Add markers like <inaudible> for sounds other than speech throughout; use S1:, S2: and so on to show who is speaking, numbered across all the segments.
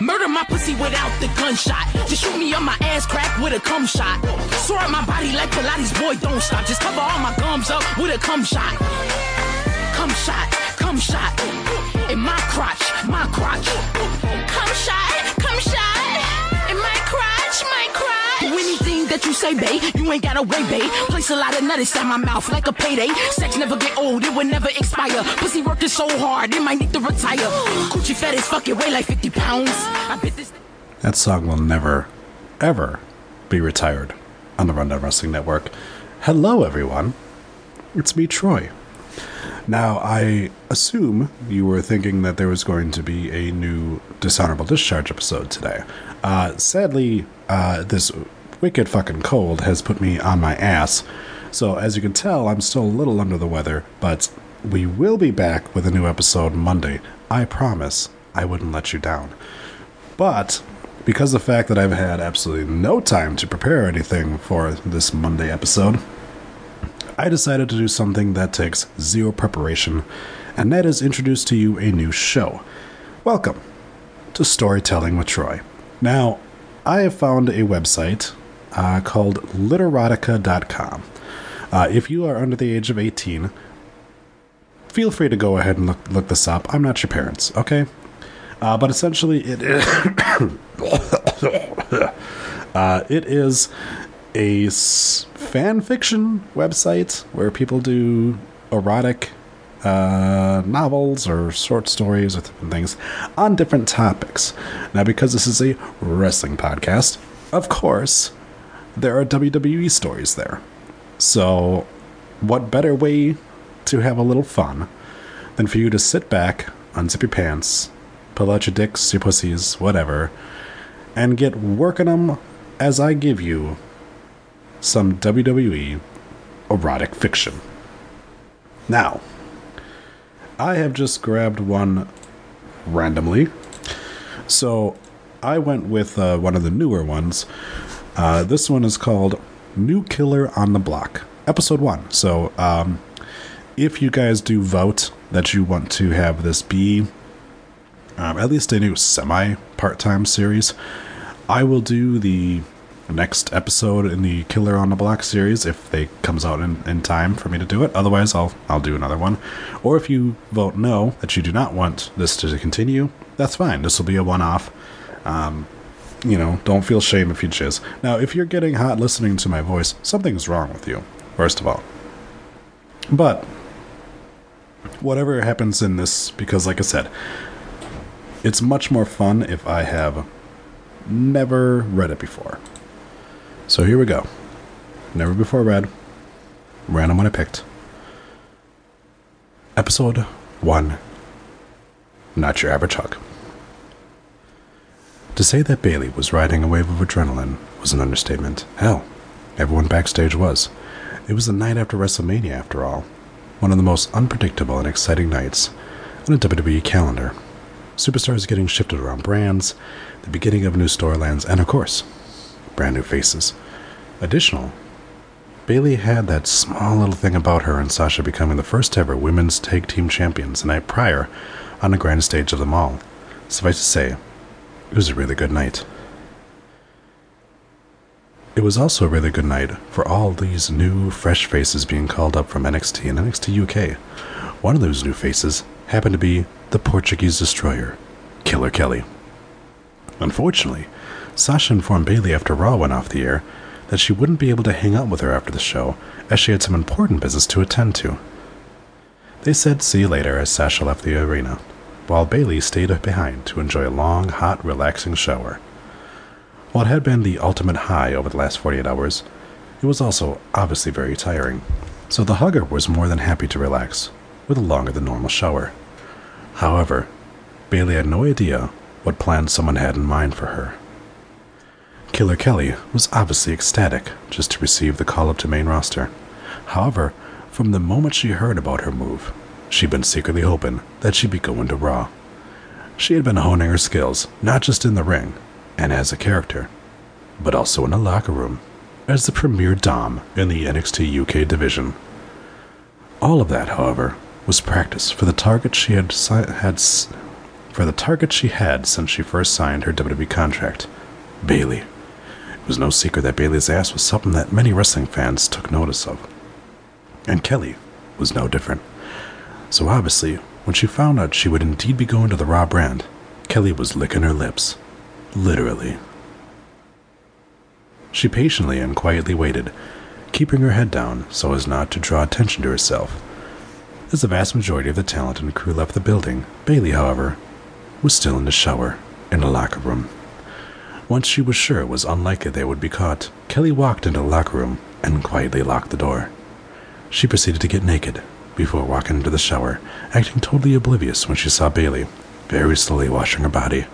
S1: Murder my pussy without the gunshot. Just shoot me on my ass crack with a cum shot. Sore up my body like Pilates, boy, don't stop. Just cover all my gums up with a cum shot. Cum shot, cum shot. In my crotch, my crotch. Cum shot, cum shot. That you say, babe. You ain't got a way, babe. Place a lot of nut inside my mouth like a payday. Sex never get old, it will never expire. Pussy working so hard, it might need to retire. Coochie fat as fuck, it weigh like 50 pounds.
S2: That song will never, ever be retired on the Rundown Wrestling Network. Hello, everyone. It's me, Troy. Now, I assume you were thinking that there was going to be a new Dishonorable Discharge episode today. Uh, sadly, uh, this wicked fucking cold has put me on my ass. So, as you can tell, I'm still a little under the weather, but we will be back with a new episode Monday. I promise I wouldn't let you down. But because of the fact that I've had absolutely no time to prepare anything for this Monday episode, I decided to do something that takes zero preparation, and that is introduce to you a new show. Welcome to Storytelling with Troy. Now, I have found a website uh, called literotica.com. Uh, if you are under the age of 18, feel free to go ahead and look, look this up. I'm not your parents, okay? Uh, but essentially, it is, <coughs> uh, it is a fan fiction website where people do erotic uh, novels or short stories or different things on different topics. Now, because this is a wrestling podcast, of course, there are WWE stories there. So, what better way to have a little fun than for you to sit back, unzip your pants, pull out your dicks, your pussies, whatever, and get working them as I give you some WWE erotic fiction. Now, I have just grabbed one randomly. So I went with uh, one of the newer ones. Uh, this one is called New Killer on the Block, Episode 1. So um, if you guys do vote that you want to have this be um, at least a new semi part time series, I will do the next episode in the Killer on the Block series if they comes out in, in time for me to do it. Otherwise, I'll I'll do another one. Or if you vote no that you do not want this to continue, that's fine. This will be a one off. Um, you know, don't feel shame if you choose. Now, if you're getting hot listening to my voice, something's wrong with you. First of all, but whatever happens in this, because like I said, it's much more fun if I have never read it before. So here we go. Never before read. Random one I picked. Episode 1 Not Your Average Hug. To say that Bayley was riding a wave of adrenaline was an understatement. Hell, everyone backstage was. It was the night after WrestleMania, after all. One of the most unpredictable and exciting nights on a WWE calendar. Superstars getting shifted around brands, the beginning of new storylines, and of course, brand new faces. Additional, Bayley had that small little thing about her and Sasha becoming the first ever women's tag team champions the night prior on the grand stage of them all. Suffice to say, it was a really good night. It was also a really good night for all these new, fresh faces being called up from NXT and NXT UK. One of those new faces happened to be the Portuguese destroyer, Killer Kelly. Unfortunately, Sasha informed Bayley after Raw went off the air that she wouldn't be able to hang out with her after the show, as she had some important business to attend to. They said see you later as Sasha left the arena, while Bayley stayed behind to enjoy a long, hot, relaxing shower. While it had been the ultimate high over the last 48 hours, it was also obviously very tiring, so the hugger was more than happy to relax with a longer than normal shower. However, Bayley had no idea what plans someone had in mind for her. Killer Kelly was obviously ecstatic just to receive the call up to main roster. However, from the moment she heard about her move, she'd been secretly hoping that she'd be going to Raw. She had been honing her skills, not just in the ring and as a character, but also in the locker room as the premier Dom in the NXT UK division. All of that, however, was practice for the target she had, si- had for the target she had since she first signed her WWE contract Bayley. It was no secret that Bayley's ass was something that many wrestling fans took notice of. And Kelly was no different. So obviously, when she found out she would indeed be going to the Raw brand, Kelly was licking her lips. Literally. She patiently and quietly waited, keeping her head down so as not to draw attention to herself. As the vast majority of the talent and crew left the building, Bayley, however, was still in the shower in the locker room. Once she was sure it was unlikely they would be caught, Kelly walked into the locker room and quietly locked the door. She proceeded to get naked before walking into the shower, acting totally oblivious when she saw Bayley, very slowly washing her body,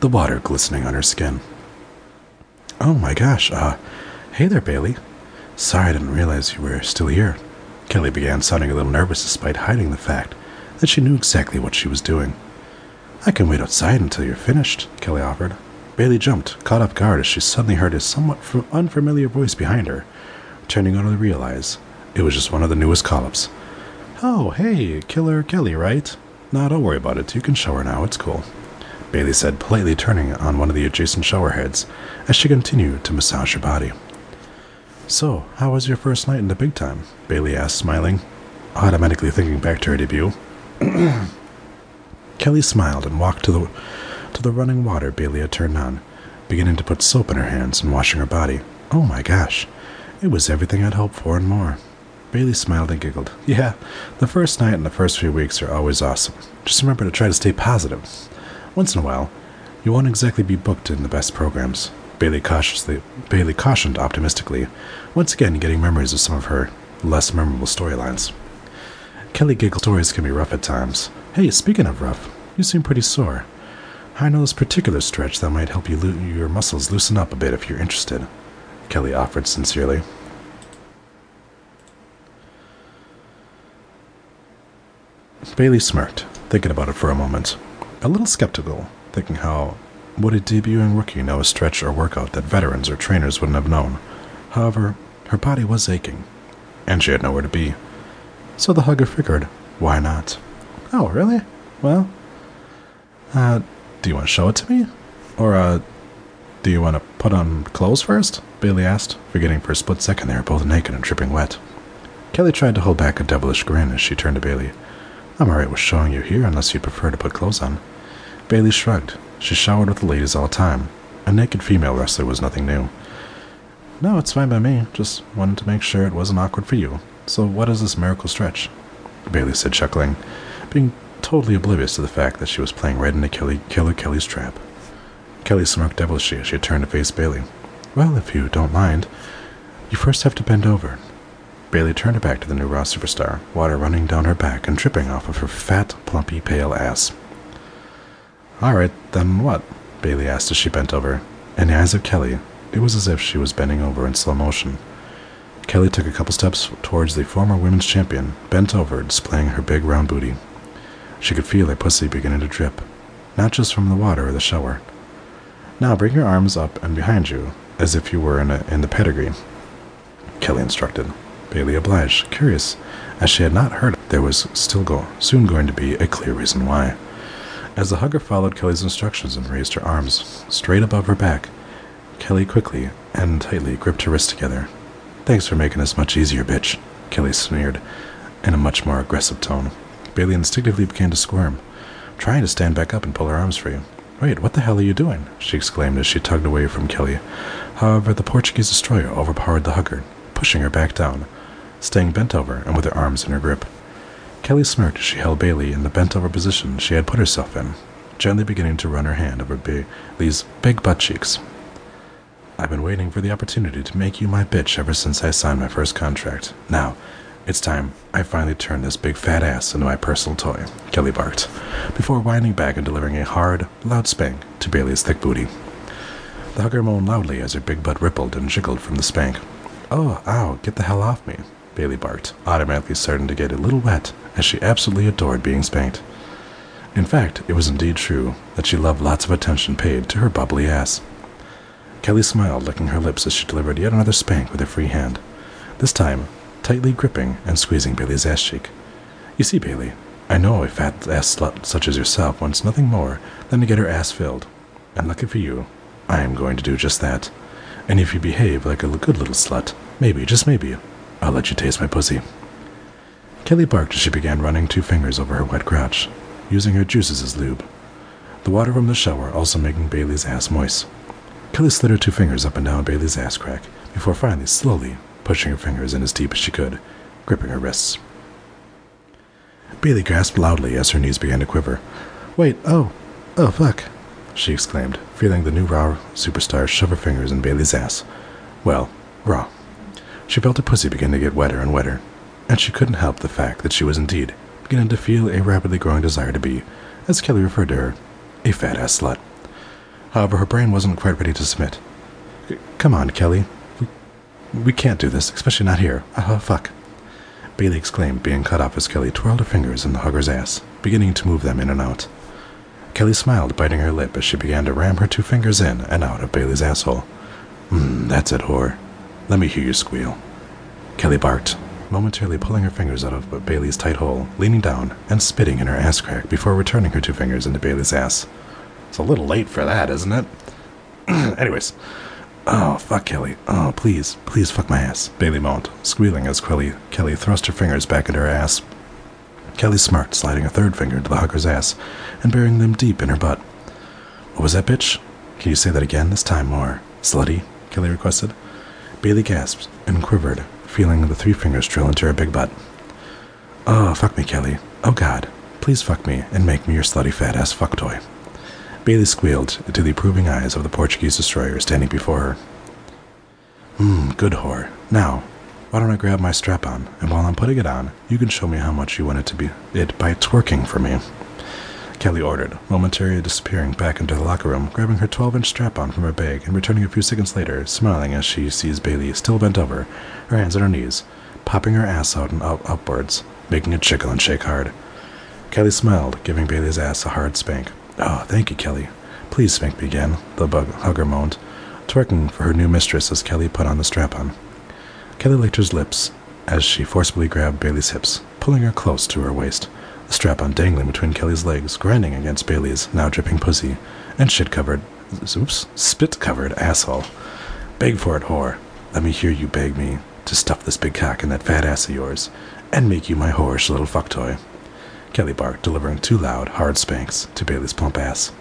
S2: the water glistening on her skin. Oh my gosh, uh, hey there, Bayley. Sorry I didn't realize you were still here. Kelly began sounding a little nervous despite hiding the fact that she knew exactly what she was doing. I can wait outside until you're finished, Kelly offered. Bayley jumped, caught off guard as she suddenly heard a somewhat unfamiliar voice behind her. Turning on to realize it was just one of the newest call ups. Oh, hey, Killer Kelly, right? Nah, don't worry about it. You can shower now. It's cool. Bayley said, politely turning on one of the adjacent shower heads as she continued to massage her body. So, how was your first night in the big time? Bayley asked, smiling, automatically thinking back to her debut. <clears throat> Kelly smiled and walked to the to the running water Bayley had turned on, beginning to put soap in her hands and washing her body. Oh my gosh, it was everything I'd hoped for and more. Bayley smiled and giggled. Yeah, the first night and the first few weeks are always awesome. Just remember to try to stay positive. Once in a while, you won't exactly be booked in the best programs. Bayley cautiously Bayley cautioned optimistically, once again getting memories of some of her less memorable storylines. Kelly giggled stories can be rough at times. Hey, speaking of rough, you seem pretty sore. I know this particular stretch that might help you lo- your muscles loosen up a bit if you're interested. Kelly offered sincerely. Bayley smirked, thinking about it for a moment. A little skeptical, thinking how would a debuting rookie know a stretch or workout that veterans or trainers wouldn't have known? However, her body was aching, and she had nowhere to be. So the hugger figured, why not? Oh, really? Well, uh, do you want to show it to me? Or, uh, do you want to put on clothes first? Bayley asked, forgetting for a split second they were both naked and dripping wet. Kelly tried to hold back a devilish grin as she turned to Bayley. I'm alright with showing you here unless you prefer to put clothes on. Bayley shrugged. She showered with the ladies all the time. A naked female wrestler was nothing new. No, it's fine by me. Just wanted to make sure it wasn't awkward for you. So what is this miracle stretch? Bayley said, chuckling, being totally oblivious to the fact that she was playing right into Kelly, Killer Kelly's trap. Kelly smirked devilishly as she turned to face Bayley. Well, if you don't mind, you first have to bend over. Bayley turned her back to the new Raw superstar, water running down her back and dripping off of her fat, plumpy, pale ass. All right, then what? Bayley asked as she bent over. In the eyes of Kelly, it was as if she was bending over in slow motion. Kelly took a couple steps towards the former women's champion, bent over, displaying her big round booty. She could feel her pussy beginning to drip, not just from the water or the shower. Now bring your arms up and behind you, as if you were in, a, in the pedigree, Kelly instructed. Bayley obliged, curious, as she had not heard there was still go, soon going to be a clear reason why. As the hugger followed Kelly's instructions and raised her arms straight above her back, Kelly quickly and tightly gripped her wrists together. Thanks for making this much easier, bitch, Kelly sneered in a much more aggressive tone. Bayley instinctively began to squirm, trying to stand back up and pull her arms free. Wait, what the hell are you doing? she exclaimed as she tugged away from Kelly. However, the Portuguese destroyer overpowered the hugger, pushing her back down, staying bent over and with her arms in her grip. Kelly smirked as she held Bayley in the bent over position she had put herself in, gently beginning to run her hand over Bayley's big butt cheeks. I've been waiting for the opportunity to make you my bitch ever since I signed my first contract. Now, it's time I finally turn this big fat ass into my personal toy, Kelly barked, before winding back and delivering a hard, loud spank to Bayley's thick booty. The hugger moaned loudly as her big butt rippled and jiggled from the spank. Oh, ow, get the hell off me, Bayley barked, automatically starting to get a little wet as she absolutely adored being spanked. In fact, it was indeed true that she loved lots of attention paid to her bubbly ass. Kelly smiled, licking her lips as she delivered yet another spank with her free hand, this time tightly gripping and squeezing Bayley's ass cheek. You see, Bayley, I know a fat ass slut such as yourself wants nothing more than to get her ass filled. And lucky for you, I am going to do just that. And if you behave like a good little slut, maybe, just maybe, I'll let you taste my pussy. Kelly barked as she began running two fingers over her wet crotch, using her juices as lube. The water from the shower also making Bayley's ass moist. Kelly slid her two fingers up and down Bayley's ass crack before finally, slowly, pushing her fingers in as deep as she could, gripping her wrists. Bayley gasped loudly as her knees began to quiver. Wait, oh, oh, fuck, she exclaimed, feeling the new raw superstar shove her fingers in Bayley's ass. Well, raw. She felt her pussy begin to get wetter and wetter, and she couldn't help the fact that she was indeed beginning to feel a rapidly growing desire to be, as Kelly referred to her, a fat ass slut. However, her brain wasn't quite ready to submit. Come on, Kelly. We, we can't do this, especially not here. Oh, fuck. Bayley exclaimed, being cut off as Kelly twirled her fingers in the hugger's ass, beginning to move them in and out. Kelly smiled, biting her lip as she began to ram her two fingers in and out of Bayley's asshole. Mmm, that's it, whore. Let me hear you squeal. Kelly barked, momentarily pulling her fingers out of Bayley's tight hole, leaning down and spitting in her ass crack before returning her two fingers into Bayley's ass. It's a little late for that, isn't it? <clears throat> Anyways, Oh, fuck Kelly. Oh, please, please fuck my ass, Bayley moaned, squealing as Kelly, Kelly thrust her fingers back into her ass. Kelly smirked, sliding a third finger into the hugger's ass and burying them deep in her butt. What was that, bitch? Can you say that again, this time more? Slutty, Kelly requested. Bayley gasped and quivered, feeling the three fingers drill into her big butt. Oh, fuck me, Kelly. Oh, God. Please fuck me and make me your slutty fat ass fuck toy. Bayley squealed into the approving eyes of the Portuguese destroyer standing before her. Hmm, good whore. Now, why don't I grab my strap on, and while I'm putting it on, you can show me how much you want it to be it by twerking for me. Kelly ordered, momentarily disappearing back into the locker room, grabbing her 12 inch strap on from her bag and returning a few seconds later, smiling as she sees Bayley still bent over, her hands on her knees, popping her ass out and up upwards, making it chickle and shake hard. Kelly smiled, giving Bayley's ass a hard spank. Oh, thank you, Kelly. Please spank me again, the bug hugger moaned, twerking for her new mistress as Kelly put on the strap on. Kelly licked her lips as she forcibly grabbed Bayley's hips, pulling her close to her waist, the strap on dangling between Kelly's legs, grinding against Bayley's now dripping pussy and shit covered, oops, spit covered asshole. Beg for it, whore. Let me hear you beg me to stuff this big cock in that fat ass of yours and make you my whorish little fuck toy. Kelly barked, delivering two loud, hard spanks to Bayley's plump ass.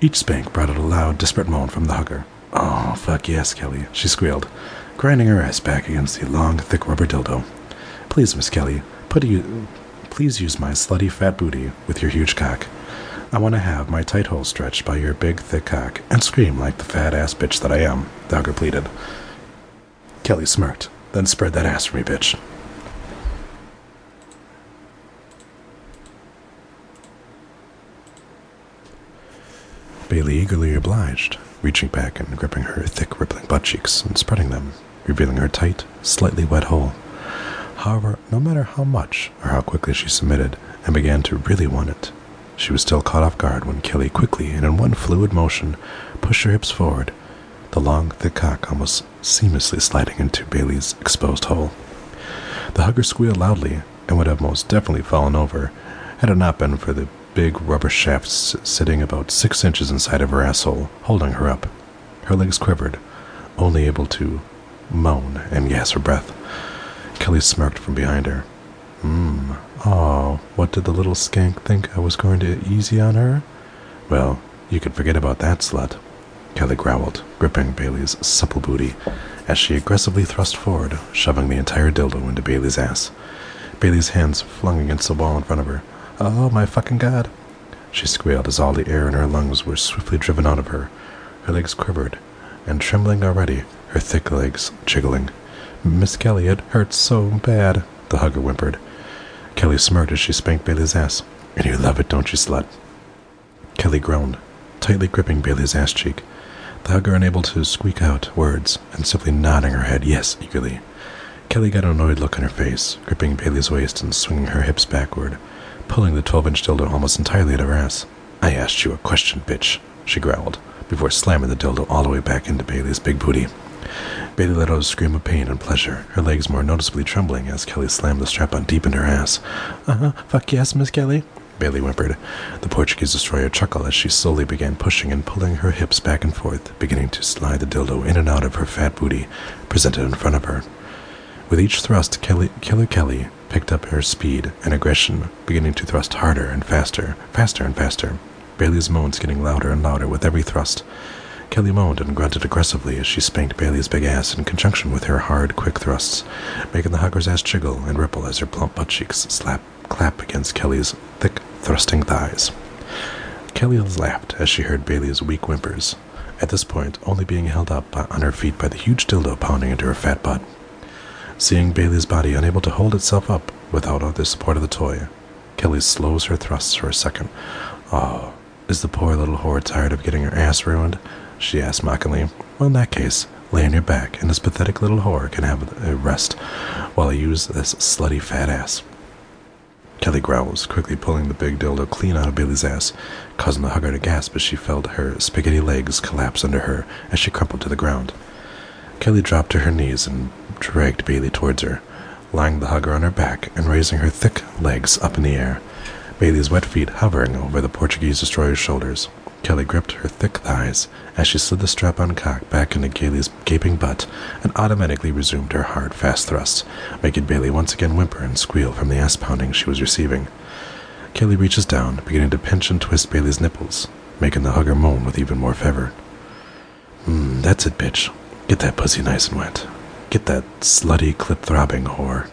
S2: Each spank brought out a loud, desperate moan from the hugger. Oh, fuck yes, Kelly, she squealed, grinding her ass back against the long, thick rubber dildo. Please, Miss Kelly, put you, please use my slutty fat booty with your huge cock. I want to have my tight hole stretched by your big, thick cock and scream like the fat ass bitch that I am, hugger pleaded. Kelly smirked, then spread that ass for me, bitch. Bayley eagerly obliged, reaching back and gripping her thick, rippling butt cheeks and spreading them, revealing her tight, slightly wet hole. However, no matter how much or how quickly she submitted and began to really want it, she was still caught off guard when Kelly quickly and in one fluid motion pushed her hips forward, the long, thick cock almost seamlessly sliding into Bayley's exposed hole. The hugger squealed loudly and would have most definitely fallen over had it not been for the big rubber shafts sitting about six inches inside of her asshole, holding her up. Her legs quivered, only able to moan and gasp for breath. Kelly smirked from behind her. Hmm. Oh, what did the little skank think I was going to easy on her? Well, you could forget about that slut. Kelly growled, gripping Bayley's supple booty as she aggressively thrust forward, shoving the entire dildo into Bayley's ass. Bayley's hands flung against the wall in front of her, Oh, my fucking god. She squealed as all the air in her lungs were swiftly driven out of her. Her legs quivered, and trembling already, her thick legs jiggling. Miss Kelly, it hurts so bad, the hugger whimpered. Kelly smirked as she spanked Bayley's ass. And you love it, don't you, slut? Kelly groaned, tightly gripping Bayley's ass cheek. The hugger unable to squeak out words and simply nodding her head yes eagerly. Kelly got an annoyed look on her face, gripping Bayley's waist and swinging her hips backward pulling the 12 inch dildo almost entirely out of her ass. I asked you a question, bitch, she growled, before slamming the dildo all the way back into Bayley's big booty. Bayley let out a scream of pain and pleasure, her legs more noticeably trembling as Kelly slammed the strap on deep in her ass. Uh huh, fuck yes, Miss Kelly. Bayley whimpered. The Portuguese destroyer chuckled as she slowly began pushing and pulling her hips back and forth, beginning to slide the dildo in and out of her fat booty, presented in front of her. With each thrust, Kelly, Killer Kelly picked up her speed and aggression, beginning to thrust harder and faster, faster and faster. Bayley's moans getting louder and louder with every thrust. Kelly moaned and grunted aggressively as she spanked Bayley's big ass in conjunction with her hard, quick thrusts, making the hugger's ass jiggle and ripple as her plump butt cheeks slap clap against Kelly's thick, thrusting thighs. Kelly laughed as she heard Bayley's weak whimpers, at this point only being held up on her feet by the huge dildo pounding into her fat butt. Seeing Bayley's body unable to hold itself up without all the support of the toy, Kelly slows her thrusts for a second. Oh, is the poor little whore tired of getting her ass ruined? She asked mockingly. Well, in that case, lay on your back, and this pathetic little whore can have a rest while I use this slutty fat ass. Kelly growls, quickly pulling the big dildo clean out of Bayley's ass, causing the hugger to gasp as she felt her spaghetti legs collapse under her as she crumpled to the ground. Kelly dropped to her knees and dragged Bayley towards her, lying the hugger on her back and raising her thick legs up in the air, Bayley's wet feet hovering over the Portuguese destroyer's shoulders. Kelly gripped her thick thighs as she slid the strap-on cock back into Bayley's gaping butt and automatically resumed her hard, fast thrusts, making Bayley once again whimper and squeal from the ass pounding she was receiving. Kelly reaches down, beginning to pinch and twist Bayley's nipples, making the hugger moan with even more fervor. Mmm, that's it, bitch. Get that pussy nice and wet. Get that slutty, clit-throbbing whore.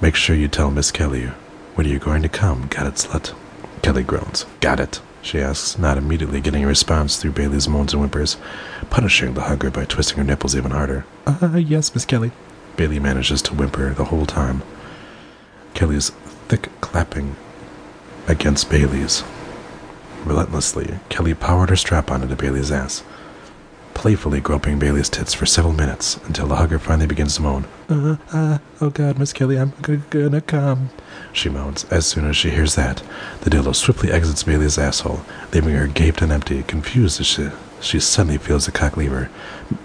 S2: Make sure you tell Miss Kelly when are you going to come, got it, slut? Kelly groans. Got it she asks, not immediately getting a response through Bayley's moans and whimpers, punishing the hugger by twisting her nipples even harder. Ah, uh, yes, Miss Kelly. Bayley manages to whimper the whole time. Kelly's thick clapping against Bayley's. Relentlessly, Kelly powered her strap onto Bayley's ass, playfully groping Bayley's tits for several minutes until the hugger finally begins to moan. Uh, uh, oh God, Miss Kelly, I'm g- gonna come she moans. As soon as she hears that, the dildo swiftly exits Bayley's asshole, leaving her gaped and empty, confused as she, she suddenly feels the cock leave her.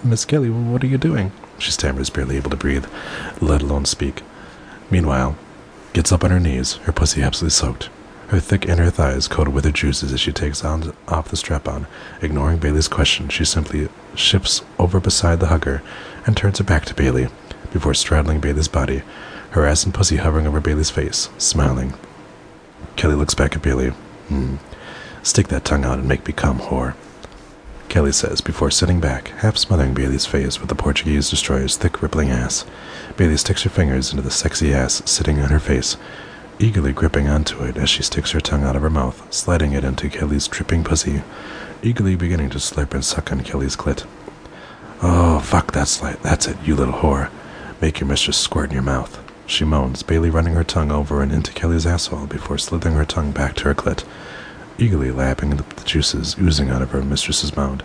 S2: Miss Kelly, what are you doing? She stammers, barely able to breathe, let alone speak. Meanwhile, gets up on her knees, her pussy absolutely soaked, her thick inner thighs coated with her juices as she takes on, off the strap-on. Ignoring Bayley's question, she simply shifts over beside the hugger and turns her back to Bayley before straddling Bayley's body, her ass and pussy hovering over Bayley's face, smiling. Kelly looks back at Bayley. Hmm. Stick that tongue out and make me come, whore. Kelly says before sitting back, half smothering Bayley's face with the Portuguese destroyer's thick, rippling ass. Bayley sticks her fingers into the sexy ass sitting on her face, eagerly gripping onto it as she sticks her tongue out of her mouth, sliding it into Kelly's dripping pussy, eagerly beginning to slurp and suck on Kelly's clit. Oh, fuck, that's, like, that's it, you little whore. Make your mistress squirt in your mouth. She moans, Bayley running her tongue over and into Kelly's asshole before slithering her tongue back to her clit, eagerly lapping the juices oozing out of her mistress's mound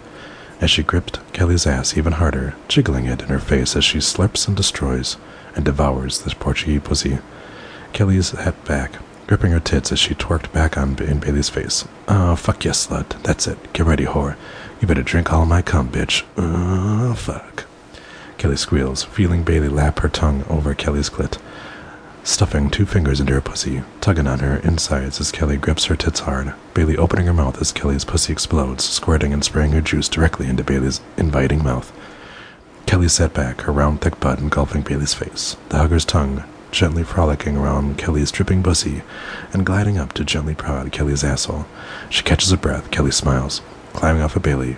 S2: As she gripped Kelly's ass even harder, jiggling it in her face as she slurps and destroys and devours this Portuguese pussy. Kelly's head back, gripping her tits as she twerked back on in Bayley's face. Oh, fuck yes, slut. That's it. Get ready, whore. You better drink all my cum, bitch. Oh, fuck. Kelly squeals, feeling Bayley lap her tongue over Kelly's clit stuffing two fingers into her pussy, tugging on her insides as Kelly grips her tits hard, Bayley opening her mouth as Kelly's pussy explodes, squirting and spraying her juice directly into Bayley's inviting mouth. Kelly sat back, her round, thick butt engulfing Bayley's face, the hugger's tongue gently frolicking around Kelly's dripping pussy and gliding up to gently prod Kelly's asshole. She catches her breath, Kelly smiles, climbing off of Bayley,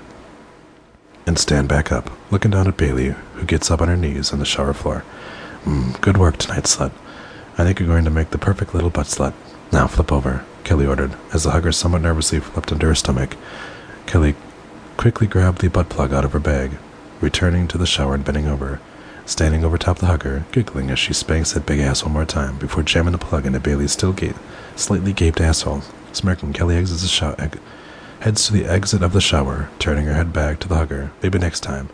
S2: and stand back up, looking down at Bayley, who gets up on her knees on the shower floor. Mm, good work tonight, slut. I think you're going to make the perfect little butt slut. Now flip over, Kelly ordered, as the hugger somewhat nervously flipped into her stomach. Kelly quickly grabbed the butt plug out of her bag, returning to the shower and bending over, standing over top the hugger, giggling as she spanks that big ass one more time before jamming the plug into Bayley's still slightly gaped asshole. Smirking, Kelly exits the shower, heads to the exit of the shower, turning her head back to the hugger. Maybe next time.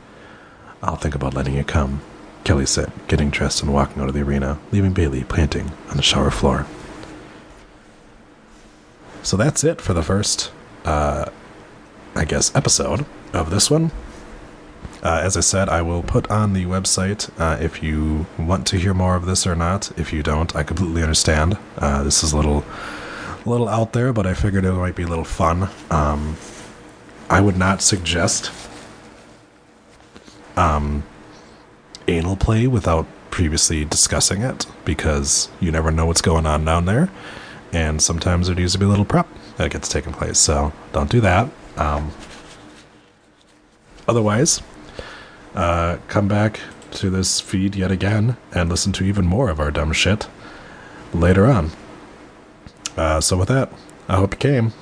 S2: I'll think about letting you come. Kelly said, getting dressed and walking out of the arena, leaving Bayley panting on the shower floor.
S3: So that's it for the first, uh, I guess, episode of this one.
S2: Uh, as I said, I will put on the website uh, if you want to hear more of this or not. If you don't, I completely understand. Uh, this is a little, a little out there, but I figured it might be a little fun. Um, I would not suggest um, anal play without previously discussing it because you never know what's going on down there, and sometimes there needs to be a little prep that gets taken place. So don't do that. Um, otherwise, uh, come back to this feed yet again and listen to even more of our dumb shit later on. Uh, so with that, I hope you came.